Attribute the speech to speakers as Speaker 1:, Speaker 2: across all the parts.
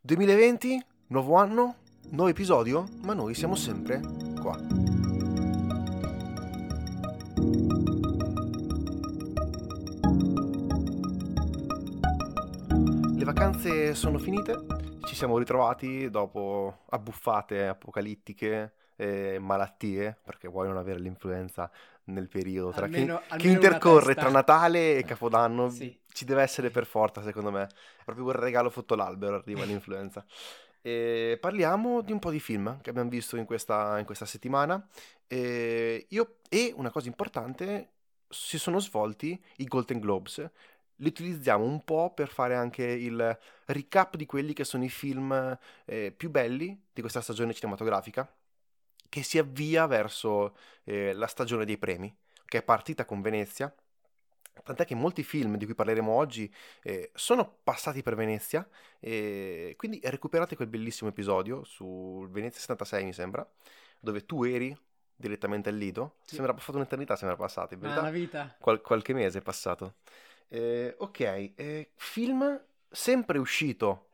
Speaker 1: 2020, nuovo anno, nuovo episodio, ma noi siamo sempre qua. Le vacanze sono finite, ci siamo ritrovati dopo abbuffate apocalittiche, e malattie, perché vuoi non avere l'influenza nel periodo tra
Speaker 2: Almeno-
Speaker 1: chi,
Speaker 2: almeno
Speaker 1: che
Speaker 2: una
Speaker 1: intercorre tra Natale e Capodanno.
Speaker 2: Sì.
Speaker 1: Ci deve essere per forza, secondo me. È proprio un regalo sotto l'albero arriva l'influenza. E parliamo di un po' di film che abbiamo visto in questa, in questa settimana. E, io, e una cosa importante, si sono svolti i Golden Globes. Li utilizziamo un po' per fare anche il recap di quelli che sono i film eh, più belli di questa stagione cinematografica, che si avvia verso eh, la stagione dei premi, che è partita con Venezia. Tant'è che molti film di cui parleremo oggi eh, sono passati per Venezia, e quindi recuperate quel bellissimo episodio su Venezia 76, mi sembra, dove tu eri direttamente al Lido.
Speaker 2: Sì.
Speaker 1: Sembra passata un'eternità, sembra passata, in verità.
Speaker 2: la vita.
Speaker 1: Qual- qualche mese è passato. Eh, ok, eh, film sempre uscito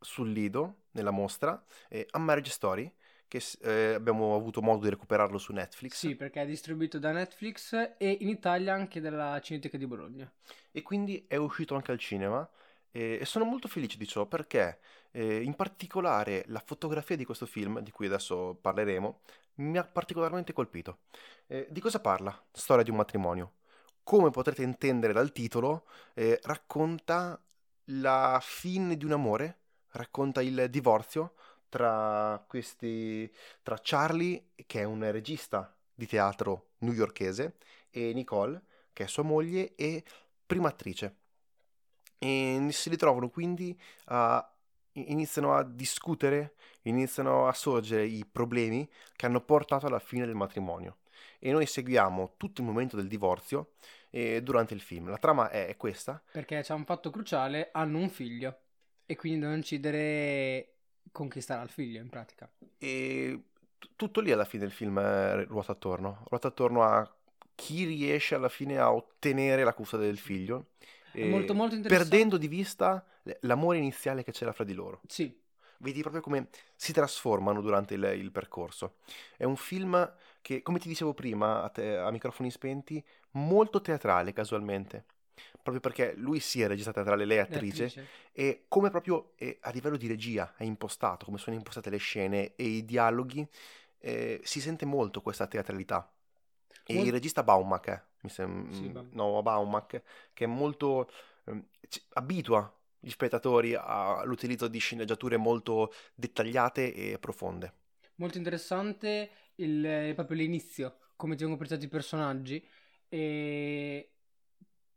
Speaker 1: sul Lido, nella mostra, eh, A Marriage Story, che eh, abbiamo avuto modo di recuperarlo su Netflix.
Speaker 2: Sì, perché è distribuito da Netflix e in Italia anche dalla Cineteca di Bologna.
Speaker 1: e quindi è uscito anche al cinema e, e sono molto felice di ciò perché eh, in particolare la fotografia di questo film, di cui adesso parleremo, mi ha particolarmente colpito. Eh, di cosa parla? Storia di un matrimonio. Come potrete intendere dal titolo, eh, racconta la fine di un amore, racconta il divorzio tra questi, tra Charlie, che è un regista di teatro newyorkese, e Nicole, che è sua moglie e prima attrice. E si ritrovano quindi a iniziano a discutere, iniziano a sorgere i problemi che hanno portato alla fine del matrimonio. E noi seguiamo tutto il momento del divorzio eh, durante il film. La trama è, questa.
Speaker 2: Perché c'è un fatto cruciale, hanno un figlio e quindi devono decidere conquistare il figlio in pratica.
Speaker 1: E tutto lì alla fine del film eh, ruota attorno. Ruota attorno a chi riesce alla fine a ottenere la custodia del figlio. Eh,
Speaker 2: molto molto
Speaker 1: perdendo di vista l'amore iniziale che c'era fra di loro.
Speaker 2: Sì,
Speaker 1: Vedi proprio come si trasformano durante il, il percorso. È un film che, come ti dicevo prima, a, te- a microfoni spenti, molto teatrale casualmente. Proprio perché lui sì è regista teatrale, lei è attrice,
Speaker 2: l'attrice.
Speaker 1: e come proprio eh, a livello di regia è impostato, come sono impostate le scene e i dialoghi, eh, si sente molto questa teatralità. E
Speaker 2: Mol-
Speaker 1: il regista Baumack, eh, mi sem-
Speaker 2: Sì, Baum-
Speaker 1: no, Baumack, che è molto ci- abitua gli spettatori all'utilizzo di sceneggiature molto dettagliate e profonde.
Speaker 2: Molto interessante il, proprio l'inizio, come ti vengono presentati i personaggi e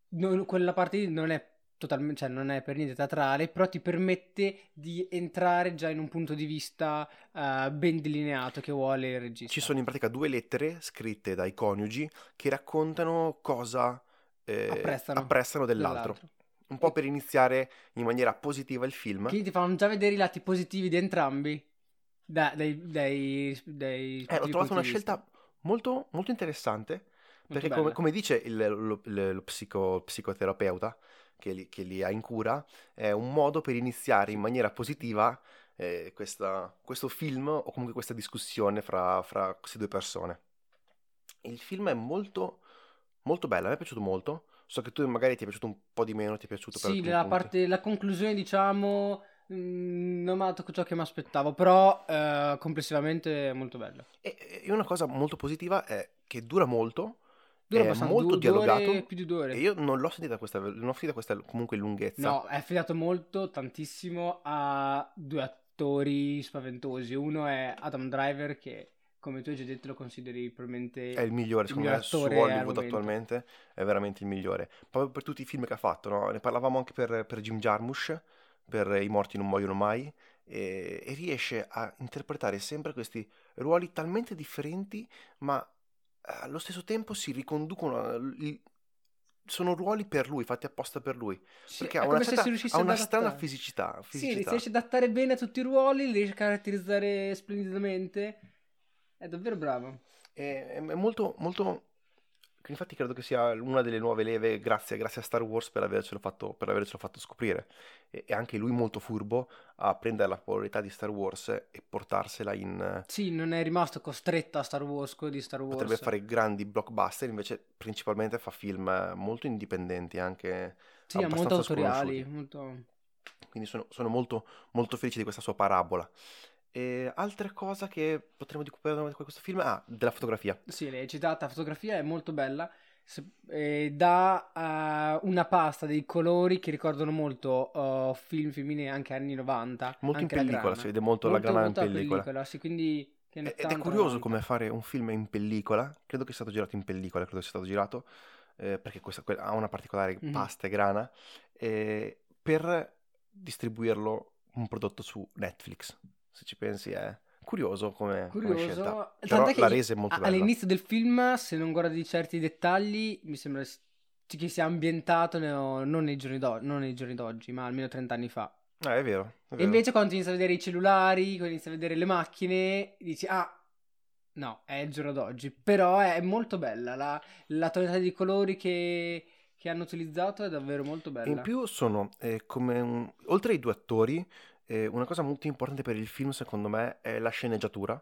Speaker 2: non- quella parte lì non è totalmente, cioè non è per niente teatrale, però ti permette di entrare già in un punto di vista eh, ben delineato che vuole il regista.
Speaker 1: Ci sono in pratica due lettere scritte dai coniugi che raccontano cosa eh,
Speaker 2: Apprezzano
Speaker 1: apprezzano dell'altro.
Speaker 2: dell'altro.
Speaker 1: Un po' per iniziare in maniera positiva il film.
Speaker 2: Quindi ti fanno già vedere i lati positivi di entrambi. Da- dai, dai, dai
Speaker 1: Eh, ho trovato una scelta molto, molto interessante perché come, come dice il, lo, il- lo psico- psicoterapeuta che li, che li ha in cura, è un modo per iniziare in maniera positiva eh, questa- questo film o comunque questa discussione fra, fra queste due persone. Il film è molto, molto bello, a me è piaciuto molto. So che tu magari ti è piaciuto un po' di meno, ti è piaciuto per
Speaker 2: Sì, la parte, la conclusione, diciamo, mh, non ha ciò che mi aspettavo, però eh, complessivamente è molto bello.
Speaker 1: E, e una cosa molto positiva è che dura molto,
Speaker 2: Dura
Speaker 1: è molto
Speaker 2: due- due ore,
Speaker 1: dialogato
Speaker 2: più di due ore.
Speaker 1: e io non l'ho sentita questa, non ho sentita questa comunque lunghezza.
Speaker 2: No, è affidato molto, tantissimo a due attori spaventosi. Uno è Adam Driver, che come tu hai già detto lo consideri probabilmente
Speaker 1: È il migliore,
Speaker 2: il
Speaker 1: secondo
Speaker 2: miglior
Speaker 1: me, su Hollywood attualmente è veramente il migliore. Proprio per tutti i film che ha fatto, no? Ne parlavamo anche per, per Jim Jarmusch, per I morti non muoiono mai, e, e riesce a interpretare sempre questi ruoli talmente differenti, ma allo stesso tempo si riconducono, li- sono ruoli per lui, fatti apposta per lui,
Speaker 2: Sì,
Speaker 1: perché ha una, certa- ha una strana
Speaker 2: adattare.
Speaker 1: fisicità.
Speaker 2: Sì,
Speaker 1: fisicità.
Speaker 2: riesce ad adattare bene a tutti i ruoli, li riesce a caratterizzare splendidamente. È davvero bravo.
Speaker 1: È, è molto, molto... Infatti credo che sia una delle nuove leve grazie, grazie a Star Wars per avercelo fatto, per avercelo fatto scoprire. E, e anche lui molto furbo a prendere la popolarità di Star Wars e portarsela in...
Speaker 2: Sì, non è rimasto costretto a Star Wars, quello di Star Wars.
Speaker 1: Potrebbe fare grandi blockbuster, invece principalmente fa film molto indipendenti, anche
Speaker 2: sì, molto autoriali. Molto...
Speaker 1: Quindi sono, sono molto, molto felice di questa sua parabola. E altre cose che potremmo recuperare da questo film? Ah, della fotografia.
Speaker 2: Sì, l'hai citata, la fotografia è molto bella. Eh, dà uh, una pasta dei colori che ricordano molto uh, film femminili anche anni 90.
Speaker 1: Molto
Speaker 2: anche
Speaker 1: in pellicola, si vede molto, molto la grana
Speaker 2: molto
Speaker 1: in pellicola.
Speaker 2: pellicola sì, quindi
Speaker 1: ed è curioso come fare un film in pellicola, credo che sia stato girato in pellicola, credo sia stato girato, eh, perché questa, ha una particolare mm-hmm. pasta e grana, eh, per distribuirlo un prodotto su Netflix. Se ci pensi è curioso come,
Speaker 2: curioso.
Speaker 1: come scelta.
Speaker 2: Però
Speaker 1: che la resa è molto bella.
Speaker 2: All'inizio del film, se non guardi certi dettagli, mi sembra che sia ambientato non nei giorni, do- non nei giorni d'oggi, ma almeno 30 anni fa.
Speaker 1: Ah, è vero, è vero.
Speaker 2: E invece quando inizi a vedere i cellulari, quando inizi a vedere le macchine, dici, ah, no, è il giorno d'oggi. Però è molto bella, la, la tonalità di colori che, che, hanno utilizzato è davvero molto bella.
Speaker 1: In più sono eh, come, un... oltre ai due attori, eh, una cosa molto importante per il film, secondo me, è la sceneggiatura.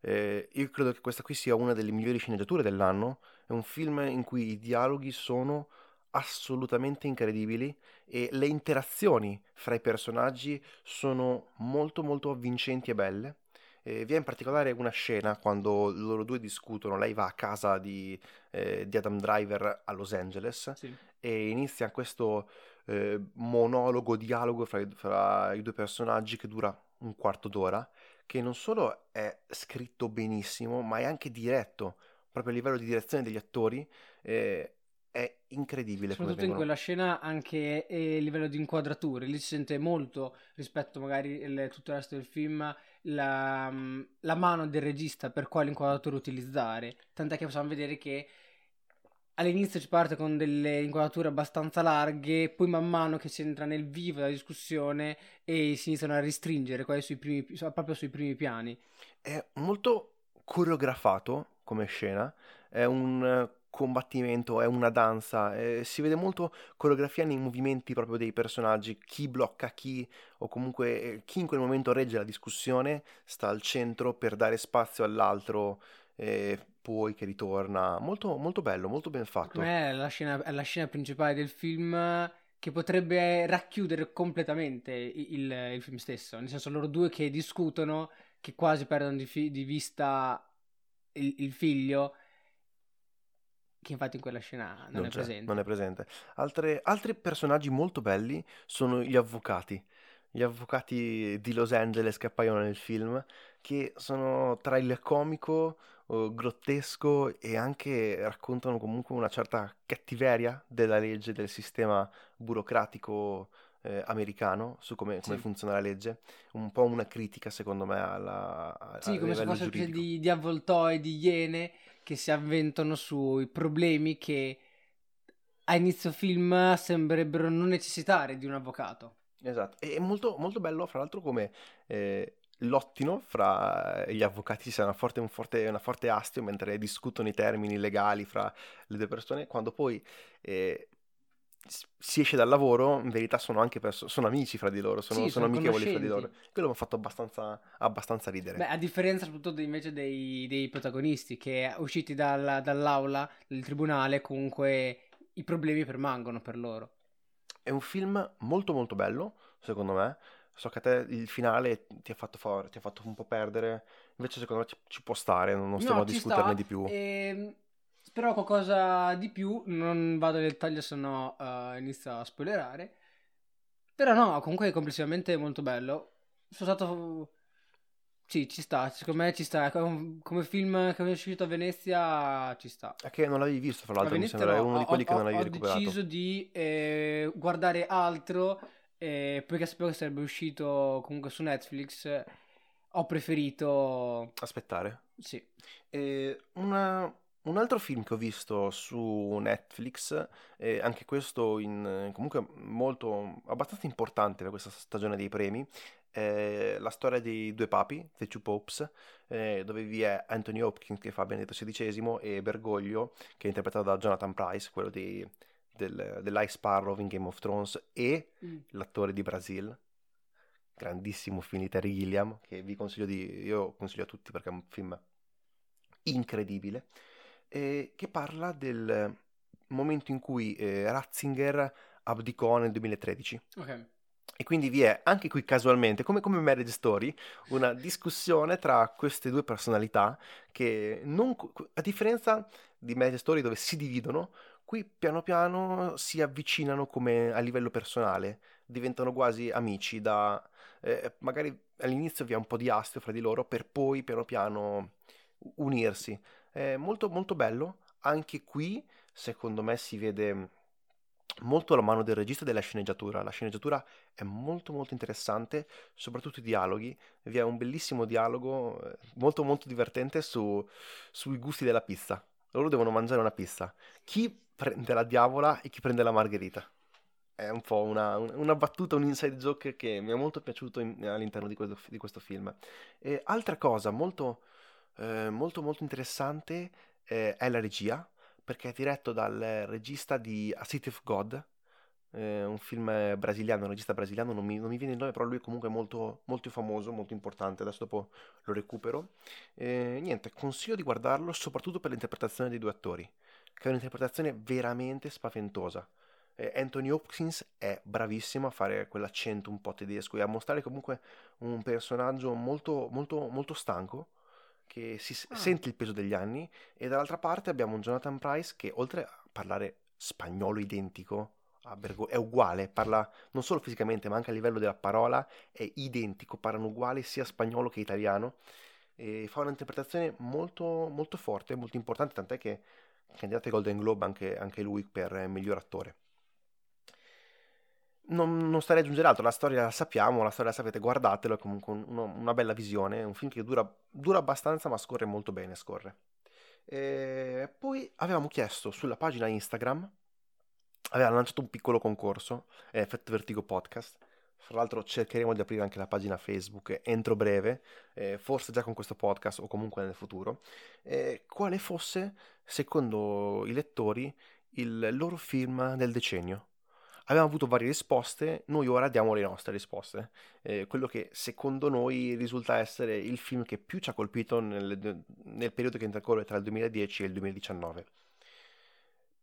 Speaker 1: Eh, io credo che questa qui sia una delle migliori sceneggiature dell'anno. È un film in cui i dialoghi sono assolutamente incredibili e le interazioni fra i personaggi sono molto molto avvincenti e belle. Eh, vi è in particolare una scena quando loro due discutono, lei va a casa di, eh, di Adam Driver a Los Angeles
Speaker 2: sì.
Speaker 1: e inizia questo eh, monologo, dialogo fra, fra i due personaggi che dura un quarto d'ora, che non solo è scritto benissimo, ma è anche diretto, proprio a livello di direzione degli attori. Eh, è incredibile.
Speaker 2: Soprattutto in quella scena anche a livello di inquadrature, lì si sente molto rispetto magari a tutto il resto del film la, la, mano del regista per quale inquadratura utilizzare. Tant'è che possiamo vedere che all'inizio ci parte con delle inquadrature abbastanza larghe, poi man mano che si entra nel vivo della discussione e si iniziano a restringere sui primi, proprio sui primi piani.
Speaker 1: È molto coreografato come scena, è un combattimento, è una danza, eh, si vede molto coreografia nei movimenti proprio dei personaggi, chi blocca chi o comunque eh, chi in quel momento regge la discussione sta al centro per dare spazio all'altro e poi che ritorna. Molto, molto bello, molto ben fatto.
Speaker 2: È la, scena, è la scena principale del film che potrebbe racchiudere completamente il, il, film stesso. Nel senso, loro due che discutono, che quasi perdono di, fi- di vista il, il, figlio. Che infatti in quella scena non, non è presente.
Speaker 1: Non è presente. Altre, altri personaggi molto belli sono gli avvocati. Gli avvocati di Los Angeles che appaiono nel film, che sono tra il comico uh, grottesco e anche raccontano comunque una certa cattiveria della legge, del sistema burocratico eh, americano su come, come sì. funziona la legge, un po' una critica secondo me alla... A,
Speaker 2: sì, come se fosse di, di avvoltoi, di iene che si avventano sui problemi che a inizio film sembrerebbero non necessitare di un avvocato.
Speaker 1: Esatto, e è molto, molto bello fra l'altro come eh, lottino fra gli avvocati, c'è una forte, un forte, una forte astio mentre discutono i termini legali fra le due persone, quando poi eh, si esce dal lavoro, in verità sono anche perso- sono amici fra di loro, sono,
Speaker 2: sì,
Speaker 1: sono, sono amichevoli fra di loro. Quello mi ha fatto abbastanza, abbastanza ridere.
Speaker 2: Beh, a differenza soprattutto invece dei, dei protagonisti che usciti dal, dall'aula del tribunale comunque i problemi permangono per loro.
Speaker 1: È un film molto molto bello, secondo me, So che a te il finale ti ha fatto, for- ti ha fatto un po' perdere, invece secondo me ci, ci può stare, non, stiamo no, a discuterne
Speaker 2: sta,
Speaker 1: di più.
Speaker 2: E... Spero qualcosa di più, non vado nel dettaglio se no uh, inizio a spoilerare. Però no, comunque è complessivamente molto bello. Sono stato... Sì, ci sta, secondo me ci sta. Come film che è uscito a Venezia ci sta.
Speaker 1: È che non l'avevi visto, fra l'altro, mi sembra, è uno di quelli ho, che non avevi
Speaker 2: ho
Speaker 1: recuperato.
Speaker 2: Ho deciso di eh, guardare altro e poiché sapevo che sarebbe uscito comunque su Netflix, ho preferito
Speaker 1: aspettare.
Speaker 2: Sì.
Speaker 1: E una, un altro film che ho visto su Netflix, eh, anche questo in, comunque molto abbastanza importante per questa stagione dei premi, è la storia dei due papi, The Two Popes, eh, dove vi è Anthony Hopkins che fa Benedetto XVI e Bergoglio che è interpretato da Jonathan Price, quello dei del, dell'Ice Sparrow in Game of Thrones e
Speaker 2: Mm.
Speaker 1: l'attore di Brasil, grandissimo film di Terry Gilliam, che vi consiglio di... io consiglio a tutti perché è un film incredibile, eh, che parla del momento in cui eh, Ratzinger abdicò nel 2013.
Speaker 2: Ok.
Speaker 1: E quindi vi è anche qui casualmente, come, come Marriage Story, una discussione tra queste due personalità che, non, a differenza di Marriage Story dove si dividono, qui piano piano si avvicinano come a livello personale, diventano quasi amici, da, eh, magari all'inizio vi è un po' di astio fra di loro per poi piano piano unirsi. È molto molto bello, anche qui secondo me si vede molto la mano del regista e della sceneggiatura. La sceneggiatura è molto molto interessante, soprattutto i dialoghi. Vi è un bellissimo dialogo eh, molto molto divertente su, sui gusti della pizza. Loro devono mangiare una pizza. Chi prende la diavola e chi prende la margherita? È un po' una, una battuta, un inside joke che mi è molto piaciuto in, all'interno di questo, di questo, film. E altra cosa molto, eh, molto molto interessante eh, è la regia perché è diretto dal regista di A City of God, eh, un film brasiliano, un regista brasiliano, non mi, non mi, viene il nome, però lui è comunque molto, molto famoso, molto importante, adesso dopo lo recupero. Eh, niente, consiglio di guardarlo soprattutto per l'interpretazione dei due attori, che è un'interpretazione veramente spaventosa. Eh, Anthony Hopkins è bravissimo a fare quell'accento un po' tedesco e a mostrare comunque un personaggio molto, molto, molto stanco, che si ah. sente il peso degli anni e dall'altra parte abbiamo un Jonathan Price che oltre a parlare spagnolo identico a Bergo- è uguale, parla non solo fisicamente ma anche a livello della parola è identico, parlano uguale sia spagnolo che italiano e fa un'interpretazione molto, molto forte, molto importante, tant'è che candidato ai Golden Globe anche, anche lui per miglior attore non, non starei aggiungere altro, la storia la sappiamo, la storia la sapete, guardatelo, è comunque un, uno, una bella visione, è un film che dura, dura, abbastanza ma scorre molto bene, scorre. E poi avevamo chiesto sulla pagina Instagram, avevamo lanciato un piccolo concorso, Effetto Vertigo Podcast, fra l'altro cercheremo di aprire anche la pagina Facebook entro breve, eh, forse già con questo podcast o comunque nel futuro, eh, quale fosse, secondo i lettori, il loro film del decennio. Abbiamo avuto varie risposte, noi ora diamo le nostre risposte. Eh, quello che secondo noi risulta essere il film che più ci ha colpito nel, nel periodo che intercorre tra il 2010 e il 2019.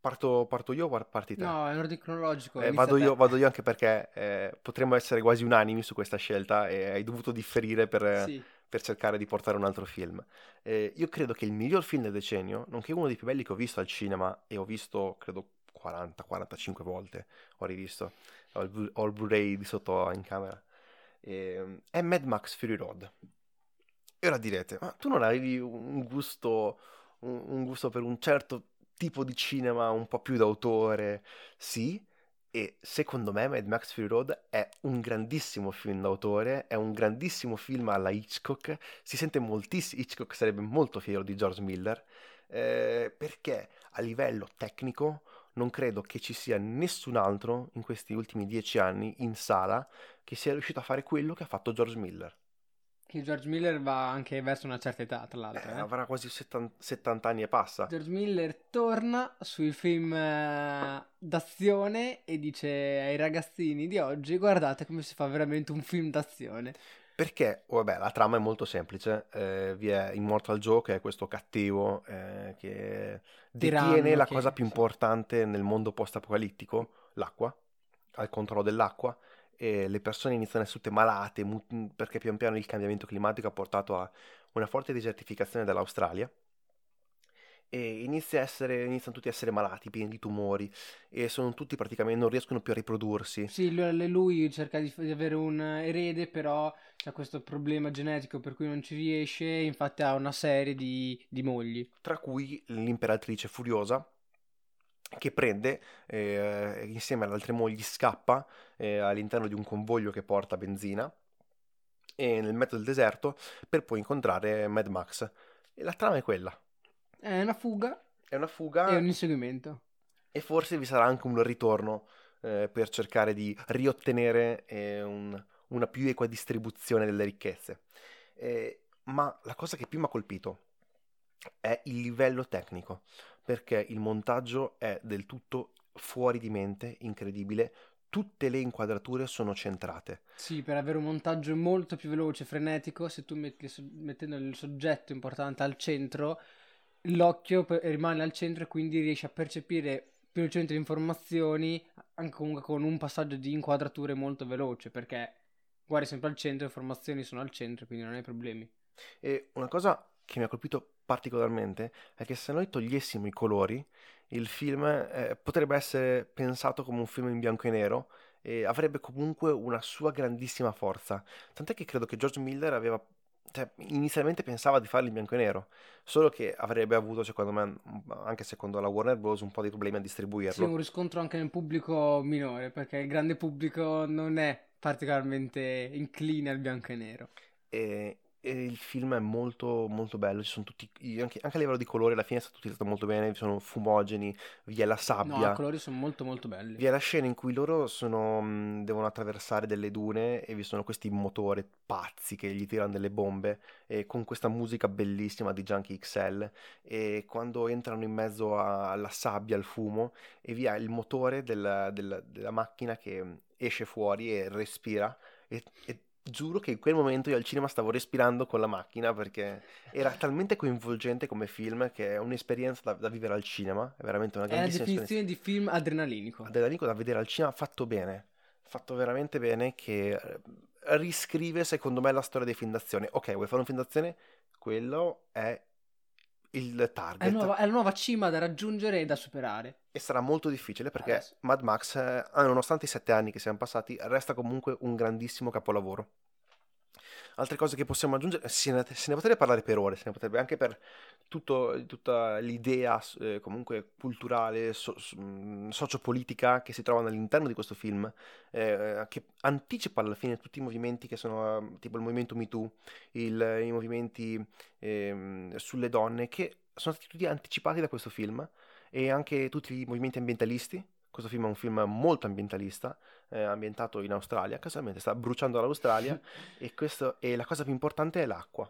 Speaker 1: Parto, parto, io o parti te?
Speaker 2: No, è in ordine cronologico.
Speaker 1: Eh, vado, io, vado, io, anche perché eh, potremmo essere quasi unanimi su questa scelta e hai dovuto differire per, sì. per cercare di portare un altro film. Eh, io credo che il miglior film del decennio, nonché uno dei più belli che ho visto al cinema e ho visto, credo, 40-45 volte ho rivisto, ho il, Blu-ray di sotto in camera, e, ehm, è Mad Max Fury Road. E ora direte, ma tu non avevi un gusto, un, un gusto per un certo tipo di cinema un po' più d'autore? Sì, e secondo me Mad Max Fury Road è un grandissimo film d'autore, è un grandissimo film alla Hitchcock, si sente moltissimo, Hitchcock sarebbe molto fiero di George Miller, eh, perché a livello tecnico non credo che ci sia nessun altro in questi ultimi dieci anni in sala che sia riuscito a fare quello che ha fatto George Miller.
Speaker 2: Che George Miller va anche verso una certa età, tra l'altro. Eh,
Speaker 1: eh. Avrà quasi 70, 70, anni e passa.
Speaker 2: George Miller torna sui film eh, d'azione e dice ai ragazzini di oggi guardate come si fa veramente un film d'azione.
Speaker 1: Perché, oh, vabbè, la trama è molto semplice, eh, vi è Immortal Joe che è questo cattivo eh, che detiene Tiranno, la che... cosa più importante nel mondo post-apocalittico, l'acqua, al controllo dell'acqua, e le persone iniziano a essere tutte malate mut- perché pian piano il cambiamento climatico ha portato a una forte desertificazione dell'Australia e inizia essere, iniziano tutti a essere malati, pieni di tumori e sono tutti praticamente non riescono più a riprodursi.
Speaker 2: Sì, lui cerca di, di avere un erede, però c'è questo problema genetico per cui non ci riesce, infatti ha una serie di, di mogli.
Speaker 1: Tra cui l'imperatrice furiosa che prende eh, insieme alle altre mogli scappa eh, all'interno di un convoglio che porta benzina e nel mezzo del deserto per poi incontrare Mad Max. E la trama è quella
Speaker 2: è una fuga.
Speaker 1: È una fuga.
Speaker 2: E un inseguimento.
Speaker 1: E forse vi sarà anche un ritorno eh, per cercare di riottenere eh, un, una più equa distribuzione delle ricchezze. Eh, ma la cosa che più mi ha colpito è il livello tecnico, perché il montaggio è del tutto fuori di mente, incredibile. Tutte le inquadrature sono centrate.
Speaker 2: Sì, per avere un montaggio molto più veloce, frenetico, se tu metti, mettendo il soggetto importante al centro, l'occhio rimane al centro e quindi riesci a percepire più velocemente le informazioni, anche comunque con un passaggio di inquadrature molto veloce, perché guardi sempre al centro, le informazioni sono al centro, quindi non hai problemi.
Speaker 1: E una cosa che mi ha colpito particolarmente è che se noi togliessimo i colori, il film eh, potrebbe essere pensato come un film in bianco e nero e avrebbe comunque una sua grandissima forza. Tant'è che credo che George Miller aveva cioè, inizialmente pensava di farlo in bianco e nero, solo che avrebbe avuto, secondo me, anche secondo la Warner Bros., un po' di problemi a distribuirlo.
Speaker 2: Sì, un riscontro anche nel pubblico minore, perché il grande pubblico non è particolarmente incline al bianco e nero.
Speaker 1: E il film è molto molto bello, ci sono tutti, anche, anche, a livello di colore alla fine è stato utilizzato molto bene, sono fumogeni, vi è la sabbia. No,
Speaker 2: i colori sono molto molto belli.
Speaker 1: Vi è la scena in cui loro sono, devono attraversare delle dune e vi sono questi motori pazzi che gli tirano delle bombe e con questa musica bellissima di Junkie XL e quando entrano in mezzo alla sabbia, al fumo e via il motore del, del, della macchina che esce fuori e respira e, e giuro che in quel momento io al cinema stavo respirando con la macchina perché era talmente coinvolgente come film che è un'esperienza da, da vivere al cinema, è veramente una grandissima
Speaker 2: È la definizione di film adrenalinico.
Speaker 1: Adrenalinico da vedere al cinema fatto bene, fatto veramente bene che eh, riscrive secondo me la storia dei film d'azione. Ok, vuoi fare un film d'azione? Quello è il target.
Speaker 2: È, nuova, è, la nuova cima da raggiungere e da superare.
Speaker 1: E sarà molto difficile perché Adesso. Mad Max, eh, nonostante i sette anni che siamo passati, resta comunque un grandissimo capolavoro. Altre cose che possiamo aggiungere, se ne, se ne potrebbe parlare per ore, se ne potrebbe anche per tutto, tutta l'idea eh, comunque culturale, so, mm, sociopolitica che si trovano all'interno di questo film, eh, che anticipa alla fine tutti i movimenti che sono tipo il movimento MeToo, i movimenti eh, sulle donne, che sono stati tutti anticipati da questo film e anche tutti i movimenti ambientalisti questo film è un film molto ambientalista, eh, ambientato in Australia, casualmente sta bruciando l'Australia e, questo, e la cosa più importante è l'acqua.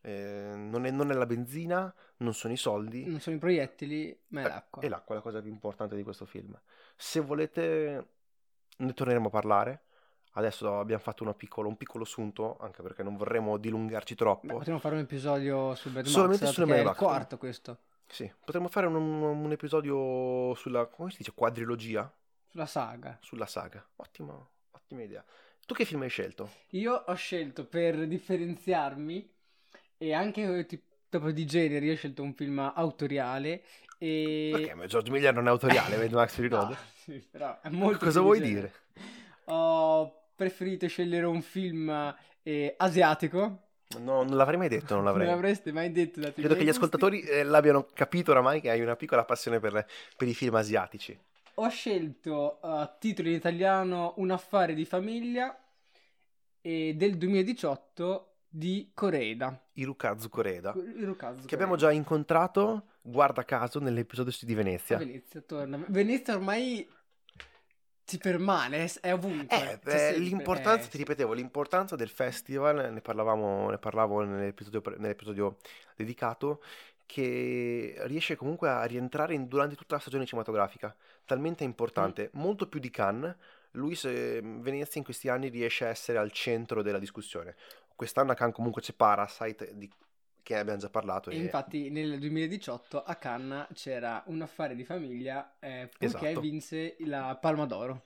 Speaker 1: Eh, non, è, non, è, la benzina, non sono i soldi.
Speaker 2: Non sono i proiettili, ma è eh, l'acqua.
Speaker 1: È l'acqua la cosa più importante di questo film. Se volete, ne torneremo a parlare. Adesso abbiamo fatto piccolo, un piccolo sunto, anche perché non vorremmo dilungarci troppo. Beh,
Speaker 2: potremmo fare un episodio su
Speaker 1: Solamente
Speaker 2: Max,
Speaker 1: su Bad Max.
Speaker 2: È il quarto questo.
Speaker 1: Sì, potremmo fare un, un, episodio sulla, come si dice, quadrilogia?
Speaker 2: Sulla saga.
Speaker 1: Sulla saga, ottima, ottima idea. Tu che film hai scelto?
Speaker 2: Io ho scelto per differenziarmi e anche tipo, dopo di genere, io ho scelto un film autoriale e...
Speaker 1: Ok, ma George Miller non è autoriale, vedo Max Fury Road.
Speaker 2: No, sì, però è molto
Speaker 1: Cosa vuoi dire?
Speaker 2: Ho preferito scegliere un film eh, asiatico
Speaker 1: No, non l'avrei mai detto, non l'avrei.
Speaker 2: Non l'avreste mai detto.
Speaker 1: Credo che gli ascoltatori eh, l'abbiano capito oramai che hai una piccola passione per, per i film asiatici.
Speaker 2: Ho scelto a uh, titolo in italiano Un affare di famiglia e del 2018 di Koreeda.
Speaker 1: Hirukazu Koreeda.
Speaker 2: Hirukazu
Speaker 1: che abbiamo già incontrato, guarda caso, nell'episodio di Venezia.
Speaker 2: Venezia, torna. Venezia ormai ti permane, è ovunque.
Speaker 1: Eh, beh, l'importanza, eh. ti ripetevo, l'importanza del festival, ne, parlavamo, ne parlavo nell'episodio, nell'episodio, dedicato, che riesce comunque a rientrare in, durante tutta la stagione cinematografica, talmente importante, mm. molto più di Cannes. Lui, Venezia in questi anni riesce a essere al centro della discussione. Quest'anno a Cannes comunque c'è Parasite, di che abbiamo già parlato.
Speaker 2: E, infatti nel 2018 a Cannes c'era un affare di famiglia eh, perché esatto. vinse la Palma d'Oro.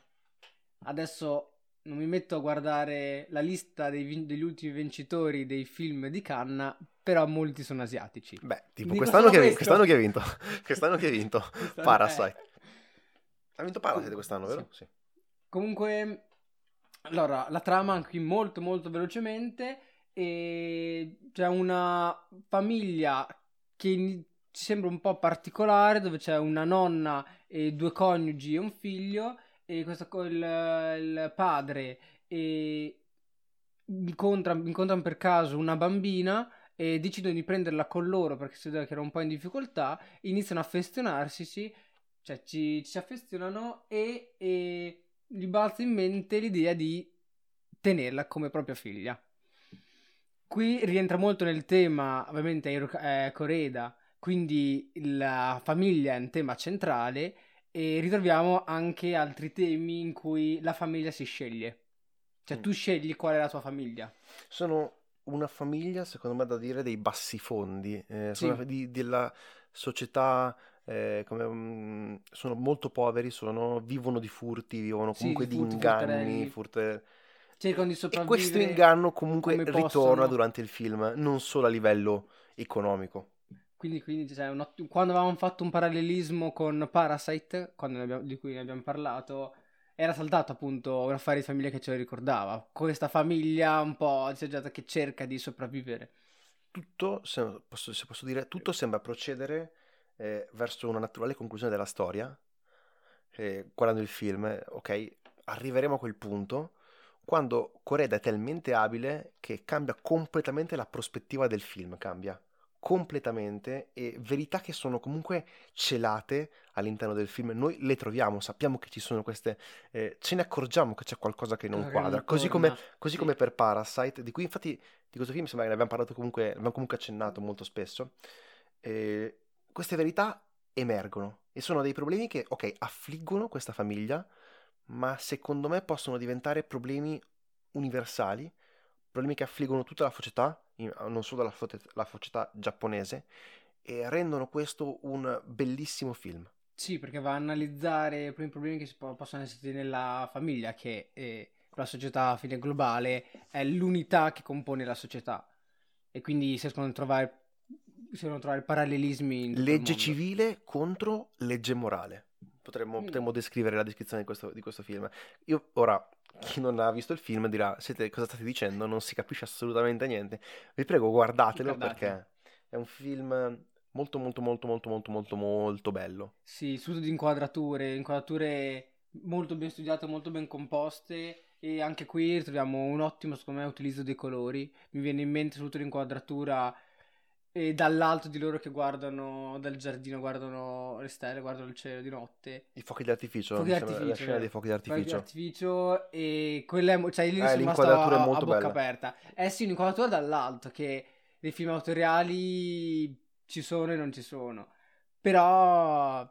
Speaker 2: Adesso non mi metto a guardare la lista vin- degli ultimi vincitori dei film di Cannes, però molti sono asiatici.
Speaker 1: Beh, tipo quest'anno che, quest'anno che, ha vinto, quest'anno che ha vinto, Parasite. Eh. Ha vinto Parasite quest'anno, vero?
Speaker 2: Sì. sì. Comunque, allora, la trama qui molto molto velocemente e c'è una famiglia che ci sembra un po' particolare dove c'è una nonna e due coniugi e un figlio e questo il, il padre e incontrano, incontrano per caso una bambina e decidono di prenderla con loro perché si vede che era un po' in difficoltà iniziano a affezionarsi cioè ci, ci affezionano e, e gli balza in mente l'idea di tenerla come propria figlia Qui rientra molto nel tema, ovviamente, è Coreda, quindi la famiglia è un tema centrale E ritroviamo anche altri temi in cui la famiglia si sceglie. Cioè
Speaker 1: Mm.
Speaker 2: tu scegli qual è la tua famiglia.
Speaker 1: Sono una famiglia, secondo me, da dire dei bassi fondi, eh,
Speaker 2: Sì.
Speaker 1: di- della società, eh, come, mm, sono molto poveri, sono- vivono di furti, vivono
Speaker 2: Sì,
Speaker 1: comunque
Speaker 2: di
Speaker 1: di
Speaker 2: furti,
Speaker 1: inganni, furte...
Speaker 2: Cercano di
Speaker 1: E questo
Speaker 2: sopravvivere
Speaker 1: inganno comunque ritorna
Speaker 2: possono.
Speaker 1: durante il film, non solo a livello economico.
Speaker 2: Quindi, quindi cioè, ottimo- quando avevamo fatto un parallelismo con Parasite, abbiamo- di cui ne abbiamo parlato, era saltato appunto un affare di famiglia che ce lo ricordava. Questa famiglia un po' disagiata che cerca di sopravvivere.
Speaker 1: Tutto, se posso, se posso dire, tutto sembra procedere eh, verso una naturale conclusione della storia, eh, guardando il film, ok, arriveremo a quel punto quando Coreda è talmente abile che cambia completamente la prospettiva del film, cambia completamente e verità che sono comunque celate all'interno del film, noi le troviamo, sappiamo che ci sono queste, eh, ce ne accorgiamo che c'è qualcosa che non quadra, così come, così
Speaker 2: Sì.
Speaker 1: come per Parasite, di cui infatti di questo film sembra che ne abbiamo parlato comunque, l'abbiamo comunque accennato molto spesso, eh, queste verità emergono e sono dei problemi che, ok, affliggono questa famiglia, ma secondo me possono diventare problemi universali, problemi che affliggono tutta la società, non solo la, la società giapponese, e rendono questo un bellissimo film.
Speaker 2: Sì, perché va a analizzare i problemi che possono essere nella famiglia, che eh, la società a fine globale è l'unità che compone la società. E quindi si riescono a trovare, si riescono a trovare parallelismi
Speaker 1: Legge civile contro legge morale. Potremmo,
Speaker 2: Mm.
Speaker 1: potremmo descrivere la descrizione di questo, di questo film. Io ora, chi non ha visto il film dirà, siete, cosa state dicendo? Non si capisce assolutamente niente. Vi prego, guardatelo
Speaker 2: Guardatelo.
Speaker 1: perché è un film molto molto molto molto molto molto molto bello.
Speaker 2: Sì, studio di inquadrature, inquadrature molto ben studiate, molto ben composte e anche qui ritroviamo un ottimo, secondo me, utilizzo dei colori. Mi viene in mente soprattutto l'inquadratura e dall'alto di loro che guardano dal giardino, guardano le stelle, guardano il cielo di notte.
Speaker 1: I fuochi d'artificio,
Speaker 2: Fuochi
Speaker 1: sembra, la
Speaker 2: d'artificio,
Speaker 1: scena dei fuochi
Speaker 2: Fuochi
Speaker 1: d'artificio.
Speaker 2: d'artificio e quella è, cioè lì
Speaker 1: Eh,
Speaker 2: sono rimasto
Speaker 1: l'inquadratura è
Speaker 2: a, a
Speaker 1: molto
Speaker 2: bocca
Speaker 1: bella.
Speaker 2: aperta. Eh sì, un'inquadratura dall'alto che nei film autoriali ci sono e non ci sono. Però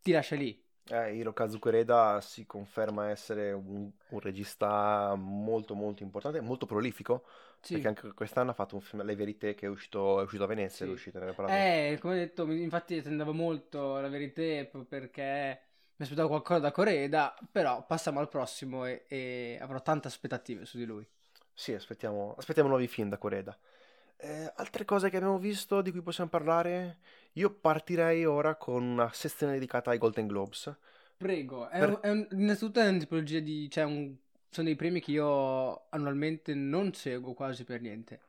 Speaker 2: ti lascia lì.
Speaker 1: Eh, Hirokazu Koreda si conferma essere un, un regista molto molto importante, molto prolifico,
Speaker 2: Sì.
Speaker 1: perché anche quest'anno ha fatto un film, Le Verité, che è uscito, è uscito a Venezia,
Speaker 2: Sì.
Speaker 1: è uscito, ne abbiamo parlato.
Speaker 2: Eh, come detto, infatti attendevo molto la verità p- perché mi aspettavo qualcosa da Coreda, però passiamo al prossimo e, e avrò tante aspettative su di lui.
Speaker 1: Sì, aspettiamo, aspettiamo nuovi film da Koreda. Eh, altre cose che abbiamo visto di cui possiamo parlare? Io partirei ora con una sezione dedicata ai Golden Globes.
Speaker 2: Prego, è,
Speaker 1: Per-
Speaker 2: un- è un- innanzitutto è una tipologia di... cioè un- sono dei premi che io annualmente non seguo quasi per niente.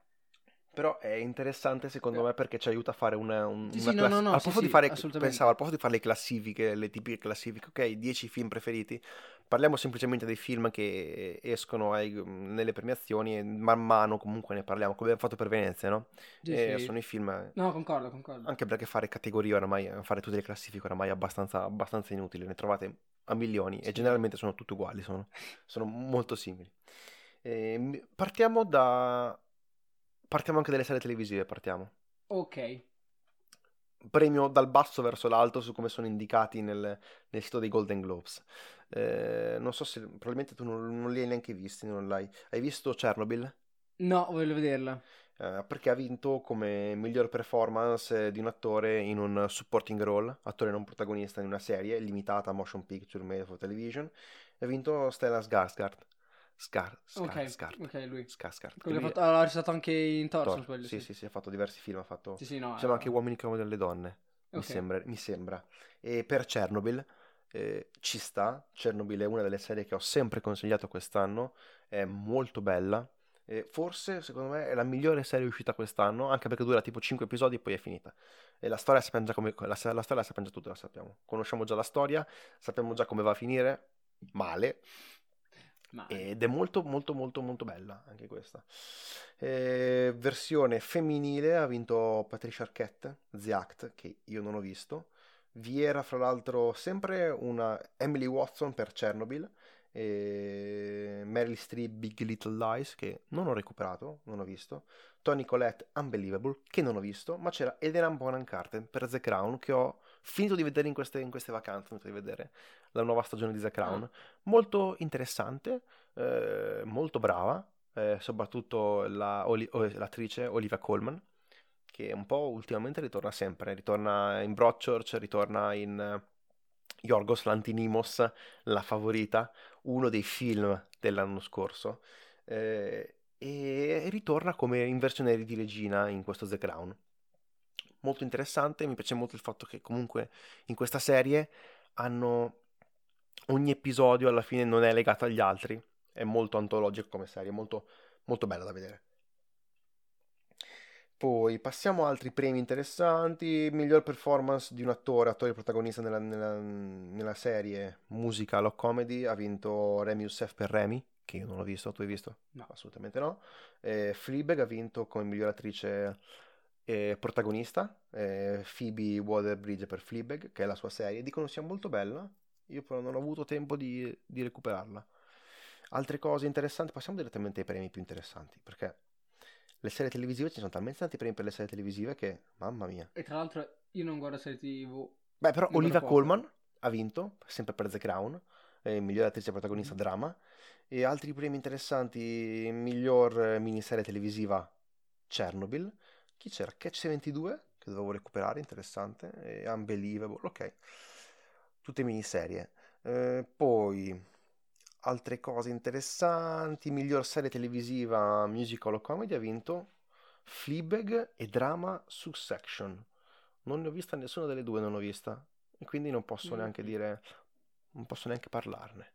Speaker 1: Però è interessante secondo
Speaker 2: Però-
Speaker 1: me perché ci aiuta a fare una, un-
Speaker 2: Sì,
Speaker 1: una
Speaker 2: sì,
Speaker 1: class-
Speaker 2: no, no,
Speaker 1: al
Speaker 2: sì,
Speaker 1: posto di
Speaker 2: sì,
Speaker 1: fare,
Speaker 2: assolutamente.
Speaker 1: pensavo, al posto di fare le classifiche, le tipiche classifiche, ok, 10 film preferiti, parliamo semplicemente dei film che escono ai- nelle premiazioni e man mano comunque ne parliamo, come abbiamo fatto per Venezia, no?
Speaker 2: Sì,
Speaker 1: E
Speaker 2: sì.
Speaker 1: sono i film,
Speaker 2: No, concordo, concordo.
Speaker 1: anche perché fare categorie oramai, fare tutte le classifiche oramai è abbastanza, abbastanza inutile, ne trovate a milioni e generalmente sono tutte uguali, sono, sono molto simili. Ehm, partiamo da... Partiamo anche dalle serie televisive, partiamo
Speaker 2: Ok,
Speaker 1: premio dal basso verso l'alto su come sono indicati nel, nel sito dei Golden Globes. Eh, non so se probabilmente tu non, non li hai neanche visti, non l'hai. Hai visto Chernobyl?
Speaker 2: no, voglio vederla.
Speaker 1: Eh, perché ha vinto come miglior performance di un attore in un supporting role, attore non protagonista in una serie limitata motion picture made for television. Ha vinto Stellan Skarsgård. Scar, Scar,
Speaker 2: Ok,
Speaker 1: Skarsgård.
Speaker 2: ok, lui.
Speaker 1: Skarsgård.
Speaker 2: Quello che ha
Speaker 1: Lui
Speaker 2: fatto, ha recitato anche in Thor,
Speaker 1: Thor.
Speaker 2: non sbaglio,
Speaker 1: Sì, sì, sì, ha fatto diversi film, ha fatto...
Speaker 2: Sì, sì, no.
Speaker 1: Siamo
Speaker 2: eh,
Speaker 1: anche Uomini che amano delle donne. Mi
Speaker 2: ok.
Speaker 1: sembra, mi sembra. E per Chernobyl eh, ci sta. Chernobyl è una delle serie che ho sempre consigliato quest'anno. È molto bella. E forse, secondo me, è la migliore serie uscita quest'anno, anche perché dura tipo 5 episodi e poi è finita. E la storia sappiamo già come. La, la storia la sappiamo già tutta, la sappiamo. Conosciamo già la storia, sappiamo già come va a finire. Male. Ed è molto, molto, molto, molto bella anche questa. Eh, versione femminile ha vinto Patricia Arquette, The Act, che io non ho visto. Vi era fra l'altro sempre una Emily Watson per Chernobyl e Meryl Streep Big Little Lies che non ho recuperato, non ho visto. Tony Collette Unbelievable che non ho visto, ma c'era Elena Bonham Carter per The Crown che ho finito di vedere in queste, in queste vacanze, ho finito di vedere la nuova stagione di The Crown. Ah. Molto interessante, eh, molto brava, eh, soprattutto la, Oli- l'attrice Olivia Colman, che un po' ultimamente ritorna sempre, ritorna in Broadchurch, ritorna in Yorgos Lantinimos, La Favorita, uno dei film dell'anno scorso, eh, e ritorna come in versione di regina in questo The Crown. Molto interessante, mi piace molto il fatto che comunque in questa serie hanno ogni episodio alla fine non è legato agli altri, è molto antologico come serie, molto, molto bella da vedere. Poi passiamo a altri premi interessanti. Miglior performance di un attore, attore protagonista nella, nella, nella serie musical o comedy. Ha vinto Remy Youssef per Remy, che io non ho visto. Tu hai visto?
Speaker 2: No.
Speaker 1: Assolutamente no. E Fleabag ha vinto come miglior attrice eh, protagonista. Eh, Phoebe Waterbridge per Fleabag, che è la sua serie. Dicono sia molto bella. Io però non ho avuto tempo di, di recuperarla. Altre cose interessanti. Passiamo direttamente ai premi più interessanti, perché le serie televisive, ci sono talmente tanti premi per le serie televisive che, mamma mia.
Speaker 2: E tra l'altro io non guardo serie tv.
Speaker 1: Beh, però Olivia Colman ha vinto, sempre per The Crown, eh, miglior attrice protagonista mm-hmm. drama. E altri premi interessanti, miglior miniserie televisiva Chernobyl. Chi c'era? Catch 22, che dovevo recuperare, interessante. E Unbelievable, ok. Tutte miniserie. Eh, poi altre cose interessanti, miglior serie televisiva musical o comedy ha vinto Fleabag e drama Succession. Non ne ho vista nessuna delle due, non l'ho vista e quindi non posso mm. neanche dire, non posso neanche parlarne.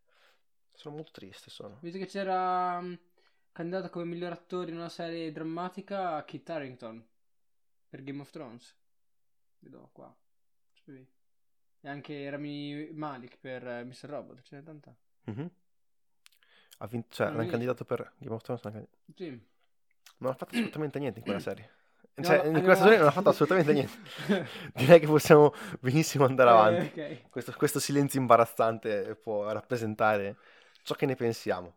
Speaker 1: Sono molto triste, sono.
Speaker 2: Visto che c'era um, candidato come miglior attore in una serie drammatica Kit Harington per Game of Thrones. Vedo qua. E anche Rami Malik per eh, Mr. Robot, ce n'è tanta.
Speaker 1: Mm-hmm. Ha vinto, cioè, l'hanno candidato per Game of Thrones.
Speaker 2: Sì.
Speaker 1: Non ha fatto assolutamente niente in quella serie. Cioè, no, in quella stagione non ha fatto assolutamente niente. Direi che possiamo benissimo andare eh, avanti.
Speaker 2: Eh, okay.
Speaker 1: questo, questo, silenzio imbarazzante può rappresentare ciò che ne pensiamo.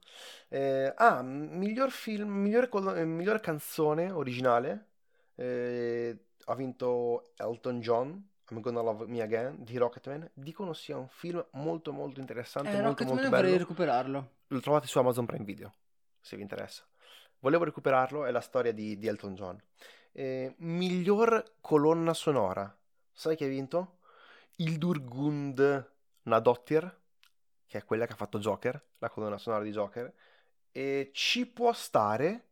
Speaker 1: Eh, ah, miglior film, migliore, eh, migliore canzone originale eh, ha vinto Elton John I'm Gonna Love Me Again di Rocketman dicono sia un film molto molto interessante
Speaker 2: eh,
Speaker 1: molto
Speaker 2: Rocketman
Speaker 1: molto bello.
Speaker 2: vorrei recuperarlo.
Speaker 1: Lo trovate su Amazon Prime Video se vi interessa. Volevo recuperarlo è la storia di, di Elton John. Eh, miglior colonna sonora. Sai chi ha vinto? Il Durgund Nadottir che è quella che ha fatto Joker la colonna sonora di Joker. E ci può stare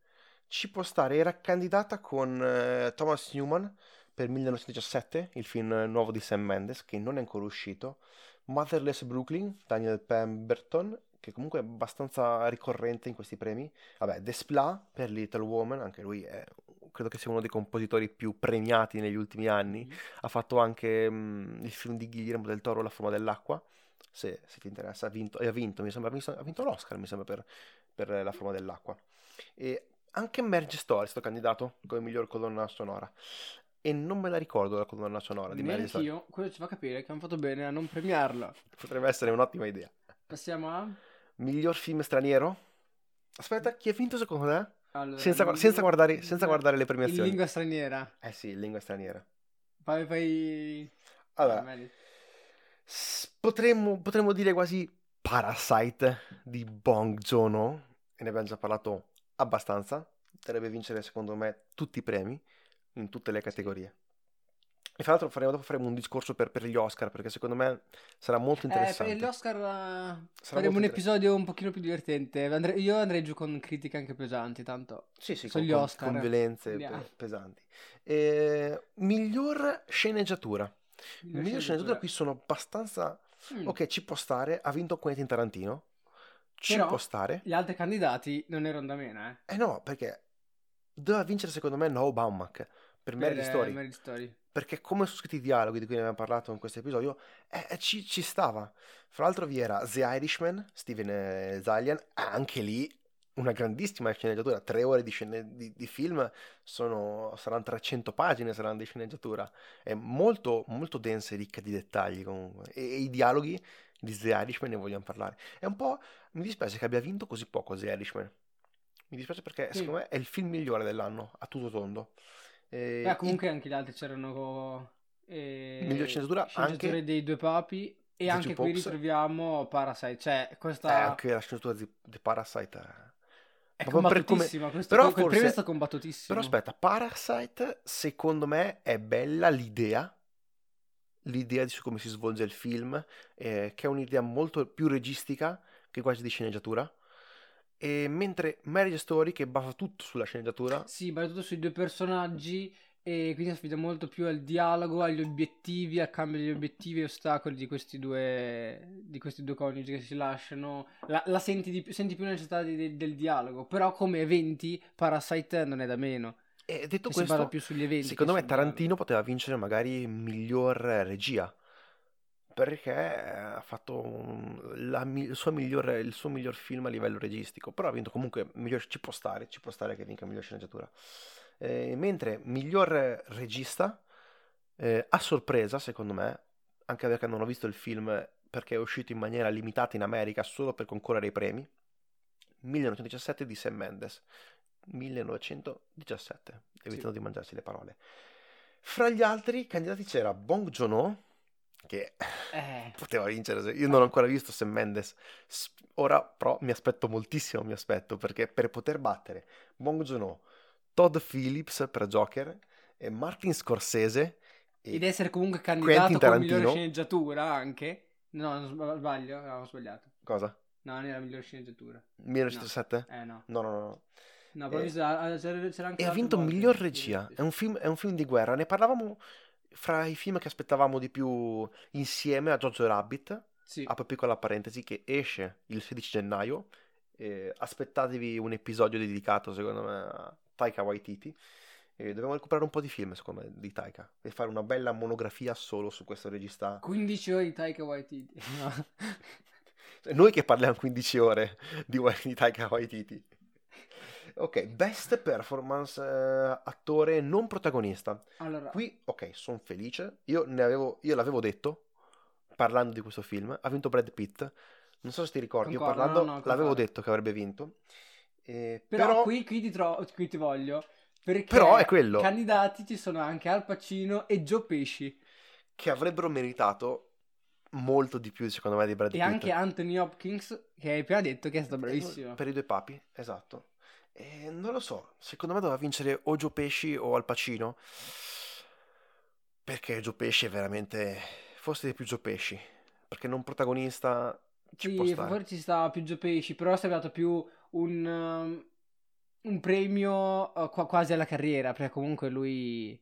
Speaker 1: ci può stare era candidata con eh, Thomas Newman per 1917, il film nuovo di Sam Mendes, che non è ancora uscito, Motherless Brooklyn, Daniel Pemberton, che comunque è abbastanza ricorrente in questi premi, vabbè, Desplat per Little Woman, anche lui è, credo che sia uno dei compositori più premiati negli ultimi anni, mm-hmm. ha fatto anche mh, il film di Guillermo del Toro, La forma dell'acqua, se, se ti interessa, ha vinto, e ha vinto, mi sembra, ha vinto l'Oscar, mi sembra, per, per La forma dell'acqua. E anche Merge Story è stato candidato come miglior colonna sonora e non me la ricordo la colonna sonora di
Speaker 2: Neanche io, quello ci fa capire che hanno fatto bene a non premiarla.
Speaker 1: Potrebbe essere un'ottima idea.
Speaker 2: Passiamo a...
Speaker 1: Miglior film straniero? Aspetta, chi ha vinto secondo te?
Speaker 2: Allora,
Speaker 1: senza,
Speaker 2: miglior...
Speaker 1: senza, guardare, senza guardare le premiazioni. In
Speaker 2: lingua straniera.
Speaker 1: Eh sì, in lingua straniera.
Speaker 2: Poi, poi...
Speaker 1: Allora, potremmo, potremmo dire quasi Parasite di Bong Joon-ho, e ne abbiamo già parlato abbastanza. Dovrebbe vincere secondo me tutti i premi in tutte le categorie. E fra l'altro faremo, dopo faremo un discorso per, per, gli Oscar, perché secondo me sarà molto interessante.
Speaker 2: Eh, per gli Oscar uh, faremo un episodio un pochino più divertente. Andre- io andrei giù con critiche anche pesanti, tanto
Speaker 1: sì, sì,
Speaker 2: con, Oscar.
Speaker 1: Con violenze pe- pesanti. E, miglior sceneggiatura. Miglior, miglior sceneggiatura qui sono abbastanza... Mm. Ok, ci può stare, ha vinto Quentin Tarantino. Ci
Speaker 2: Però,
Speaker 1: può stare.
Speaker 2: Gli altri candidati non erano da meno, eh.
Speaker 1: Eh no, perché doveva vincere secondo me Noah Baumbach per Mary Story.
Speaker 2: Mary Story.
Speaker 1: Perché come sono scritti i dialoghi di cui ne abbiamo parlato in questo episodio, eh, eh, ci, ci, stava. Fra l'altro vi era The Irishman, Steven eh, Zalian, anche lì una grandissima sceneggiatura, tre ore di, scene, di, di, film, sono, saranno 300 pagine, saranno di sceneggiatura, è molto, molto densa e ricca di dettagli comunque, e, e, i dialoghi di The Irishman ne vogliamo parlare. È un po', mi dispiace che abbia vinto così poco The Irishman, mi dispiace perché sì. secondo me è il film migliore dell'anno, a tutto tondo.
Speaker 2: Eh, Beh, comunque in... anche gli altri c'erano E...
Speaker 1: Miglior sceneggiatura
Speaker 2: Sceneggiature
Speaker 1: anche
Speaker 2: dei due papi. E
Speaker 1: The
Speaker 2: anche qui
Speaker 1: Jukebox.
Speaker 2: ritroviamo Parasite. Cioè,
Speaker 1: Eh,
Speaker 2: questa
Speaker 1: anche la sceneggiatura di, di Parasite. è-
Speaker 2: è
Speaker 1: proprio per come-
Speaker 2: combattutissima. Questo,
Speaker 1: Però
Speaker 2: quel
Speaker 1: forse-
Speaker 2: è stato combattutissimo.
Speaker 1: Però aspetta, Parasite secondo me è bella l'idea, l'idea di su come si svolge il film, eh, che è un'idea molto più registica che quasi di sceneggiatura. E mentre Marriage Story, che basa tutto sulla sceneggiatura,
Speaker 2: Sì, va tutto sui due personaggi e quindi affida molto più al dialogo, agli obiettivi, al cambio degli obiettivi e ostacoli di questi due, di questi due coniugi che si lasciano. La, la senti, di più, senti più la necessità di- del, del dialogo, però come eventi Parasite non è da meno.
Speaker 1: e detto
Speaker 2: Che si basa
Speaker 1: questo,
Speaker 2: più sugli eventi.
Speaker 1: secondo me Tarantino poteva vincere magari miglior regia. Perché ha fatto la il, suo miglior, il suo miglior film a livello registico. Però ha vinto comunque miglior, ci può stare, ci può stare che vinca miglior sceneggiatura. Eh, mentre miglior regista, eh, a sorpresa, secondo me, anche perché non ho visto il film perché è uscito in maniera limitata in America solo per concorrere ai premi, 1917 di Sam Mendes. 1917, evitando di mangiarsi le parole. Fra gli altri candidati c'era Bong Joon-ho, che
Speaker 2: Eh,
Speaker 1: poteva vincere, se- io non ho ancora visto Sam Mendes, ora però mi aspetto moltissimo, mi aspetto, perché per poter battere Bong Joon-ho, Todd Phillips per Joker, e Martin Scorsese, e
Speaker 2: ed essere comunque candidato con migliore sceneggiatura anche. No, non sb- sbaglio, no, ho sbagliato.
Speaker 1: cosa?
Speaker 2: No, non era migliore sceneggiatura.
Speaker 1: 1917?
Speaker 2: Eh no.
Speaker 1: No, no, no, no.
Speaker 2: No, però
Speaker 1: Eh,
Speaker 2: visto- ah, c'era, c'era anche
Speaker 1: E ha vinto miglior regia. È un, film, è un film di guerra. Ne parlavamo fra i film che aspettavamo di più insieme a Jojo Rabbit.
Speaker 2: Sì.
Speaker 1: Apro piccola parentesi che esce il 16 gennaio. Eh, aspettatevi un episodio dedicato, secondo me, a Taika Waititi. E dobbiamo recuperare un po' di film, secondo me, di Taika. E fare una bella monografia solo su questo regista.
Speaker 2: 15 ore di Taika Waititi. No.
Speaker 1: Noi che parliamo 15 ore di, di Taika Waititi. Ok, best performance eh, attore non protagonista.
Speaker 2: Allora,
Speaker 1: Qui, ok, sono felice. Io, ne avevo, io l'avevo detto parlando di questo film. Ha vinto Brad Pitt. Non so se ti ricordi, io
Speaker 2: Concordo,
Speaker 1: parlando
Speaker 2: no, no,
Speaker 1: l'avevo detto che avrebbe vinto. Eh,
Speaker 2: però,
Speaker 1: però,
Speaker 2: qui, qui ti tro- qui ti voglio. Perché
Speaker 1: Però è quello.
Speaker 2: candidati ci sono anche Al Pacino e Joe Pesci.
Speaker 1: che avrebbero meritato molto di più, secondo me, di Brad
Speaker 2: E
Speaker 1: Pitt.
Speaker 2: anche Anthony Hopkins, che hai appena detto che è stato bravissimo.
Speaker 1: Per i due papi, esatto. E non lo so, secondo me doveva vincere o Joe Pesci o Al Pacino. Perché Joe Pesci è veramente... Forse di più Joe Pesci. Perché non protagonista ci
Speaker 2: Sì, forse ci stava più Joe Pesci, però sarebbe dato più un, um, un premio uh, qua- quasi alla carriera, perché comunque lui...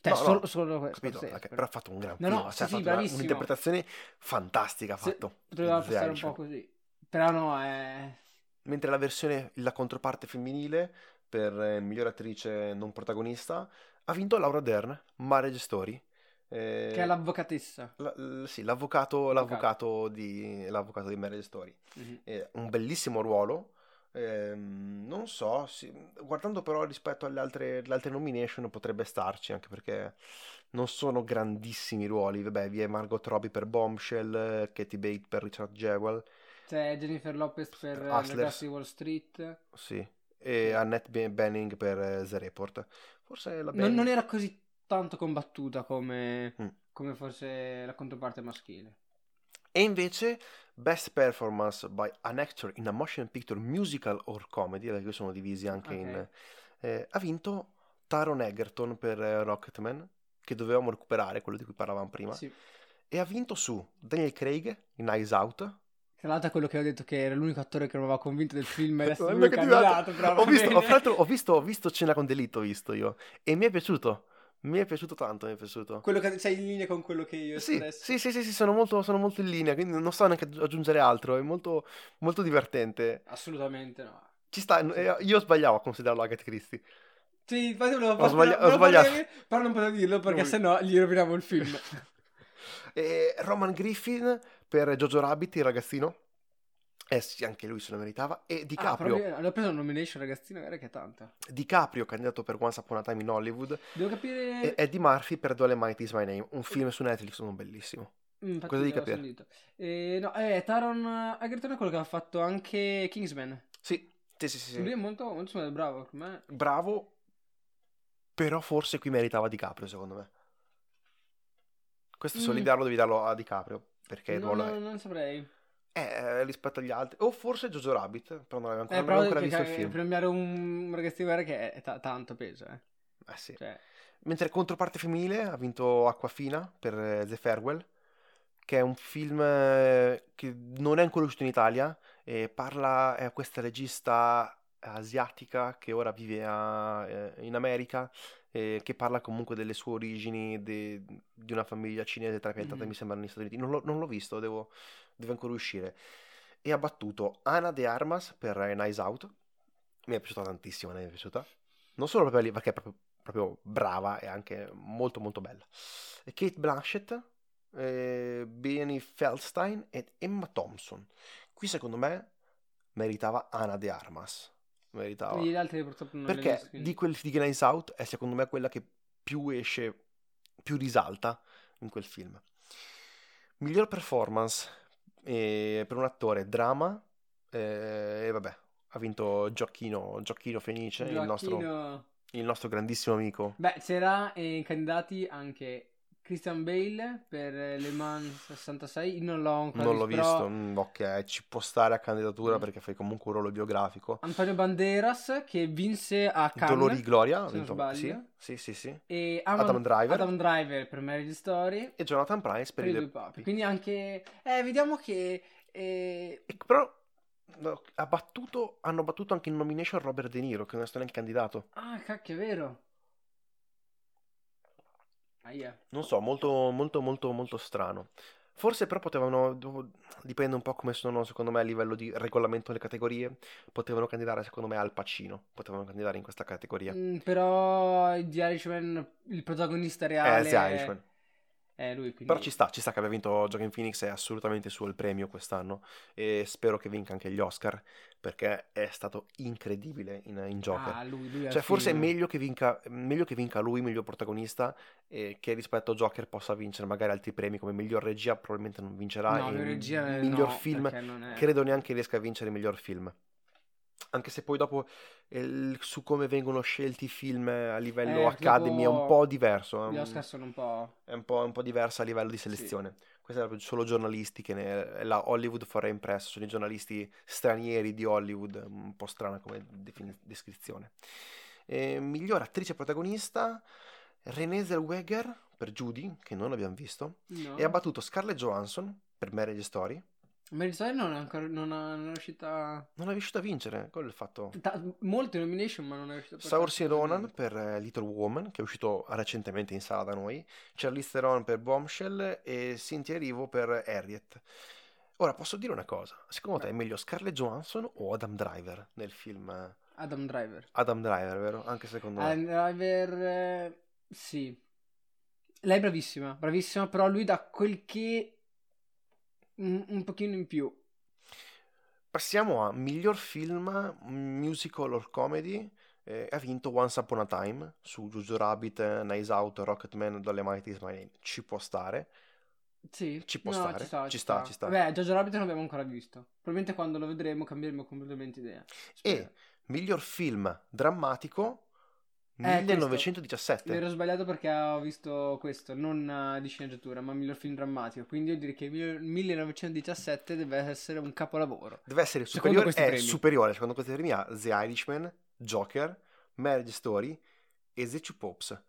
Speaker 2: Cioè,
Speaker 1: No, no,
Speaker 2: solo, solo
Speaker 1: Capito?
Speaker 2: Scorsese,
Speaker 1: Ok,
Speaker 2: però.
Speaker 1: ha fatto un gran
Speaker 2: No,
Speaker 1: film,
Speaker 2: no,
Speaker 1: cioè,
Speaker 2: sì, sì,
Speaker 1: una- un'interpretazione fantastica ha fatto. The
Speaker 2: passare un po' così. Però no, è...
Speaker 1: Mentre la versione, la controparte femminile per eh, miglior attrice non protagonista ha vinto Laura Dern, Marriage Story. Eh,
Speaker 2: che è l'avvocatessa.
Speaker 1: la- l- sì, l'avvocato, l'avvocato di, l'avvocato di Marriage Story.
Speaker 2: Mhm.
Speaker 1: Eh, un bellissimo ruolo. ehm, non so, sì, guardando però rispetto alle altre, alle altre nomination potrebbe starci anche perché non sono grandissimi ruoli. Vabbè, vi è Margot Robbie per Bombshell, Katie Bates per Richard Jewell,
Speaker 2: C'è Jennifer Lopez per eh,
Speaker 1: Hustlers.
Speaker 2: Wall Street.
Speaker 1: sì, e Annette Ben- Bening per eh, The Report. Forse la
Speaker 2: Non,
Speaker 1: Bening...
Speaker 2: non era così tanto combattuta come,
Speaker 1: Mm.
Speaker 2: come forse la controparte maschile.
Speaker 1: E invece Best Performance by an Actor in a Motion Picture Musical or Comedy, perché sono divisi anche
Speaker 2: Ok.
Speaker 1: in... eh, ha vinto Taron Egerton per eh, Rocketman, che dovevamo recuperare, quello di cui parlavamo prima,
Speaker 2: Sì.
Speaker 1: e ha vinto su Daniel Craig in Eyes Out.
Speaker 2: Tra l'altro quello che ho detto che era l'unico attore che non aveva convinto del film adesso lui è
Speaker 1: candidato.
Speaker 2: però
Speaker 1: Ho visto, ho, ho visto, ho visto Cena con Delitto, ho visto io, e mi è piaciuto, mi è piaciuto tanto, mi è piaciuto.
Speaker 2: Quello che sei in linea con quello che io ho
Speaker 1: Sì,
Speaker 2: espresso.
Speaker 1: sì, sì, sì, sì, sono molto, sono molto in linea, quindi non so neanche aggiungere altro, è molto, molto divertente.
Speaker 2: Assolutamente no.
Speaker 1: Ci sta, eh, io sbagliavo a considerarlo Agatha Christie.
Speaker 2: Sì, infatti volevo
Speaker 1: Ho sbaglia- ho
Speaker 2: volevo
Speaker 1: sbagliato.
Speaker 2: fartelo- Però non potevo dirlo perché
Speaker 1: Non-
Speaker 2: sennò gli roviniamo il film.
Speaker 1: E Roman Griffin per Jojo Rabbit, il ragazzino. Eh sì, anche lui se lo meritava. E
Speaker 2: Ah,
Speaker 1: DiCaprio,
Speaker 2: proprio- l'ho preso una nomination ragazzino, guarda che è tanta.
Speaker 1: DiCaprio, candidato per Once Upon a Time in Hollywood.
Speaker 2: Devo capire...
Speaker 1: E Eddie Murphy per Dolemite Is My Name, un film su Netflix, uno bellissimo.
Speaker 2: Mm, infatti
Speaker 1: cosa devi capire?
Speaker 2: Eh, no, eh, Taron Egerton è quello che ha fatto anche Kingsman.
Speaker 1: Sì, sì, sì, sì,
Speaker 2: Lui è molto, molto bravo. me.
Speaker 1: Bravo, però forse qui meritava DiCaprio, secondo me. Questo
Speaker 2: Mm.
Speaker 1: solidarlo devi darlo a DiCaprio, perché il ruolo
Speaker 2: no,
Speaker 1: è...
Speaker 2: non saprei.
Speaker 1: Eh, rispetto agli altri. O forse Jojo Rabbit, però non avevo ancora,
Speaker 2: Eh,
Speaker 1: avevo ancora
Speaker 2: che-
Speaker 1: visto il film.
Speaker 2: premiare un guerra che è ta- tanto peso, eh.
Speaker 1: Eh sì.
Speaker 2: Cioè,
Speaker 1: Mentre controparte femminile ha vinto Acquafina per eh, The Farewell, che è un film eh, che non è ancora uscito in Italia, e parla, è questa regista asiatica che ora vive a- eh, in America, eh, che parla comunque delle sue origini, de- di una famiglia cinese trapiantata,
Speaker 2: Mhm.
Speaker 1: mi sembra, negli Stati Uniti. Non l'ho, non l'ho visto, devo, deve ancora uscire. E ha battuto Ana de Armas per Nice Out. Mi è piaciuta tantissimo, mi è piaciuta. Non solo proprio lì, perché è proprio, proprio brava e anche molto molto bella. Kate Blanchett, eh, Benny Feldstein ed Emma Thompson. Qui secondo me meritava Ana de Armas. Meritava.
Speaker 2: gli altri purtroppo non
Speaker 1: Perché
Speaker 2: quindi.
Speaker 1: di quel di Nice Out è secondo me quella che più esce, più risalta in quel film. Miglior performance eh, per un attore, drama, eh, e vabbè, ha vinto Gioacchino, Gioacchino Fenice, il nostro,
Speaker 2: Gioacchino-
Speaker 1: il nostro grandissimo amico.
Speaker 2: Beh, c'era eh, candidati anche Christian Bale per Le Mans 66. Io non l'ho ancora
Speaker 1: Non l'ho
Speaker 2: visto,
Speaker 1: visto, mm, ok, ci può stare a candidatura
Speaker 2: Mm.
Speaker 1: perché fai comunque un ruolo biografico.
Speaker 2: Antonio Banderas che vinse a Cannes.
Speaker 1: Dolori di Gloria,
Speaker 2: se
Speaker 1: vinto- sì, sì, sì, sì.
Speaker 2: E
Speaker 1: Adam Driver.
Speaker 2: Adam Driver per Marriage Story.
Speaker 1: E Jonathan Price per,
Speaker 2: Per i due papi. Quindi anche... Eh, vediamo che... eh,
Speaker 1: però ha battuto, hanno battuto anche in nomination Robert De Niro, che non è stato neanche candidato.
Speaker 2: Ah, cacchio, è vero.
Speaker 1: Non so, molto, molto, molto, molto strano. Forse però potevano, dipende un po' come sono secondo me a livello di regolamento delle categorie, potevano candidare secondo me Al Pacino, potevano candidare in questa categoria.
Speaker 2: Mm, però The Irishman, il protagonista reale...
Speaker 1: Eh, The Irishman.
Speaker 2: È lui, quindi...
Speaker 1: Però ci sta, ci sta che abbia vinto Joaquin Phoenix, è assolutamente suo il premio quest'anno e spero che vinca anche gli Oscar perché è stato incredibile in, in Joker.
Speaker 2: Ah, lui, lui
Speaker 1: Cioè, forse è
Speaker 2: film.
Speaker 1: meglio che vinca, meglio che vinca lui, miglior protagonista, e che rispetto a Joker possa vincere magari altri premi come miglior regia, probabilmente non vincerà.
Speaker 2: No, regia eh,
Speaker 1: miglior
Speaker 2: no,
Speaker 1: film,
Speaker 2: è...
Speaker 1: credo neanche riesca a vincere miglior film. Anche se poi dopo eh, su come vengono scelti i film a livello
Speaker 2: Eh,
Speaker 1: Academy è un po' diverso. è
Speaker 2: Gli
Speaker 1: un-
Speaker 2: Oscar sono un po'...
Speaker 1: è un po', un po' diversa a livello di selezione. Queste erano solo giornalisti che ne, è la Hollywood Foreign Press, sono i giornalisti stranieri di Hollywood, un po' strana come defini- descrizione. E miglior attrice protagonista, Renée Zellweger per Judy, che non abbiamo visto,
Speaker 2: No.
Speaker 1: e ha battuto Scarlett Johansson per Marriage Story.
Speaker 2: Story non è ancora... Non, ha- non è uscita...
Speaker 1: Non è riuscito a vincere, quello è il fatto.
Speaker 2: ta- molte nomination, ma non è riuscita a
Speaker 1: Saoirse
Speaker 2: portarsi
Speaker 1: Ronan per eh, Little Woman, che è uscito recentemente in sala da noi, Charlize Theron per Bombshell e Cynthia Erivo per Harriet. Ora, posso dire una cosa? Secondo te è meglio Scarlett Johansson o Adam Driver nel film? eh,
Speaker 2: Adam Driver.
Speaker 1: Adam Driver, vero? Anche secondo me.
Speaker 2: Adam Driver... eh, sì. Lei è bravissima, bravissima, però lui dà quel che... Un, un pochino in più.
Speaker 1: Passiamo a miglior film, musical or comedy. eh, ha vinto Once Upon a Time su Jojo Rabbit, Nice Out, Rocketman, Dolemite is My Name. Ci può stare.
Speaker 2: Sì,
Speaker 1: Ci può
Speaker 2: no,
Speaker 1: stare,
Speaker 2: ci sta,
Speaker 1: ci sta, ci sta.
Speaker 2: Vabbè, Jojo Rabbit non l'abbiamo ancora visto. Probabilmente quando lo vedremo cambieremo completamente idea. Spero.
Speaker 1: E miglior film drammatico. 1917.
Speaker 2: Mi ero sbagliato perché ho visto questo, non eh, di sceneggiatura, ma miglior film drammatico. Quindi io direi che il 1917 deve essere un capolavoro.
Speaker 1: Deve essere
Speaker 2: Secondo
Speaker 1: superiore,
Speaker 2: questi
Speaker 1: è
Speaker 2: premi.
Speaker 1: superiore secondo questi premi a The Irishman, Joker, Marriage Story e The Two Popes.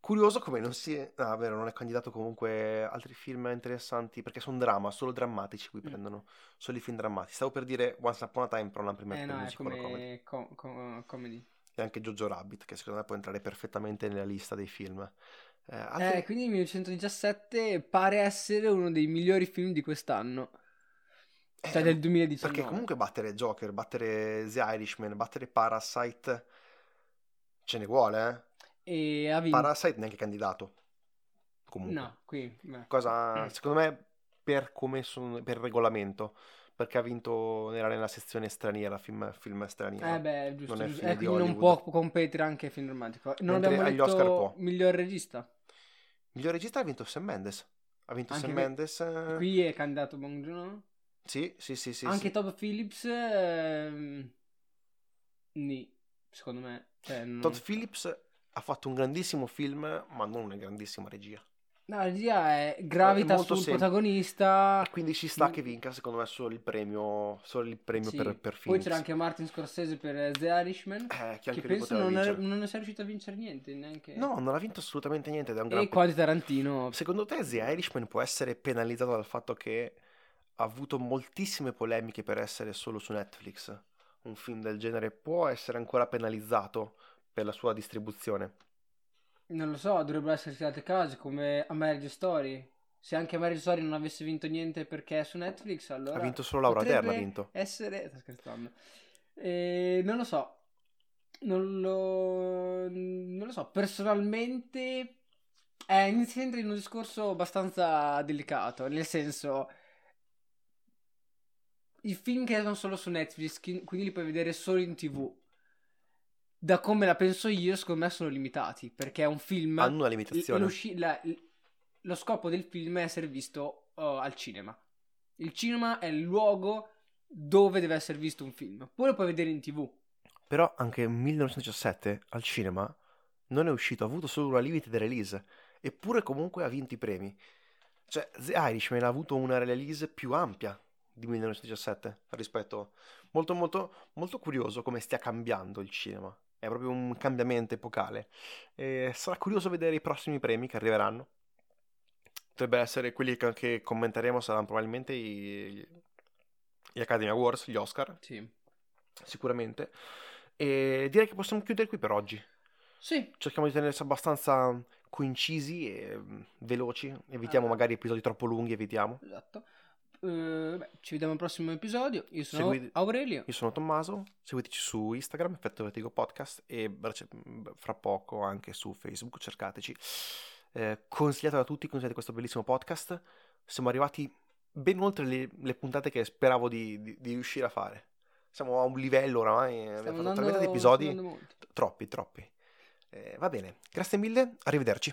Speaker 1: Curioso come non si è... Ah, vero, non è candidato comunque altri film interessanti perché sono drama, solo drammatici qui
Speaker 2: Mm.
Speaker 1: prendono, solo i film drammatici. Stavo per dire Once Upon a Time, però non prima
Speaker 2: Eh no, è come com- com- comedy.
Speaker 1: E anche Jojo Rabbit, che secondo me può entrare perfettamente nella lista dei film. Eh, altri-
Speaker 2: Eh, quindi il 1917 pare essere uno dei migliori film di quest'anno. Cioè
Speaker 1: Eh,
Speaker 2: del 2019.
Speaker 1: Perché comunque battere Joker, battere The Irishman, battere Parasite ce ne vuole, eh?
Speaker 2: E ha vinto...
Speaker 1: Parasite neanche candidato. Comunque.
Speaker 2: No, qui...
Speaker 1: Cosa, secondo me, per come sono, per regolamento, perché ha vinto nella, nella sezione straniera, film, film straniero.
Speaker 2: Eh beh, giusto,
Speaker 1: Non
Speaker 2: giusto. Eh, non può competere anche film drammatico. Non
Speaker 1: Mentre
Speaker 2: abbiamo
Speaker 1: agli
Speaker 2: detto
Speaker 1: Oscar può.
Speaker 2: miglior regista.
Speaker 1: Miglior regista ha vinto Sam Mendes. Ha vinto
Speaker 2: Anche
Speaker 1: Sam Mendes. eh,
Speaker 2: Qui è candidato Bong Joon-ho.
Speaker 1: Sì, sì, sì, sì.
Speaker 2: anche
Speaker 1: sì.
Speaker 2: Todd Phillips... ehm, Nì, secondo me. Cioè, non-
Speaker 1: Todd Phillips ha fatto un grandissimo film, ma non una grandissima regia.
Speaker 2: No, l'idea è gravita
Speaker 1: È
Speaker 2: sul
Speaker 1: semplice.
Speaker 2: protagonista.
Speaker 1: Quindi ci sta che vinca, secondo me, solo il premio, solo il premio
Speaker 2: Sì.
Speaker 1: per, per
Speaker 2: Poi c'era anche Martin Scorsese per The Irishman.
Speaker 1: Eh, che
Speaker 2: che penso non, è, non sia riuscito a vincere niente neanche.
Speaker 1: No, non ha vinto assolutamente niente ed è un gran
Speaker 2: E Quentin Tarantino.
Speaker 1: Secondo te The Irishman può essere penalizzato dal fatto che ha avuto moltissime polemiche per essere solo su Netflix? Un film del genere può essere ancora penalizzato per la sua distribuzione?
Speaker 2: Non lo so, dovrebbero esserci altri casi come American Story. Se anche American Story non avesse vinto niente perché è su Netflix, allora
Speaker 1: Ha vinto solo Laura Dern, ha vinto.
Speaker 2: essere... Sto scherzando. Eh, non lo so. Non lo... non lo so. Personalmente... Eh, inizia a entrare in un discorso abbastanza delicato. Nel senso... I film che sono solo su Netflix, quindi li puoi vedere solo in tv. Da come la penso io, secondo me sono limitati. Perché è un film...
Speaker 1: Hanno una
Speaker 2: l-
Speaker 1: limitazione.
Speaker 2: l'usci- la- l- lo scopo del film è essere visto uh, al cinema. Il cinema è il luogo dove deve essere visto un film. Poi lo puoi vedere in tv.
Speaker 1: Però anche 1917 al cinema non è uscito, ha avuto solo una limited release, eppure comunque ha vinto i premi. Cioè, The Irishman ha avuto una release più ampia di 1917 rispetto... Molto, molto, molto curioso come stia cambiando il cinema. È proprio un cambiamento epocale. E sarà curioso vedere i prossimi premi che arriveranno. Potrebbero essere quelli che, che commenteremo, saranno probabilmente i, gli Academy Awards, gli Oscar,
Speaker 2: Sì.
Speaker 1: sicuramente. E direi che possiamo chiudere qui per oggi.
Speaker 2: Sì.
Speaker 1: Cerchiamo di tenersi abbastanza coincisi e mm, veloci. Evitiamo
Speaker 2: Ah.
Speaker 1: magari episodi troppo lunghi, evitiamo.
Speaker 2: Esatto. Eh, beh, ci vediamo al prossimo episodio. Io sono
Speaker 1: Segui-
Speaker 2: Aurelio.
Speaker 1: Io sono Tommaso, seguiteci su Instagram, Effetto Vertigo Podcast e rece- fra poco anche su Facebook, cercateci. Eh, consigliato da tutti, consigliate questo bellissimo podcast. Siamo arrivati ben oltre le, le puntate che speravo di, di- di riuscire a fare. Siamo a un livello oramai, abbiamo fatto
Speaker 2: andando,
Speaker 1: talmente di episodi, troppi, troppi. Eh, va bene, grazie mille, arrivederci.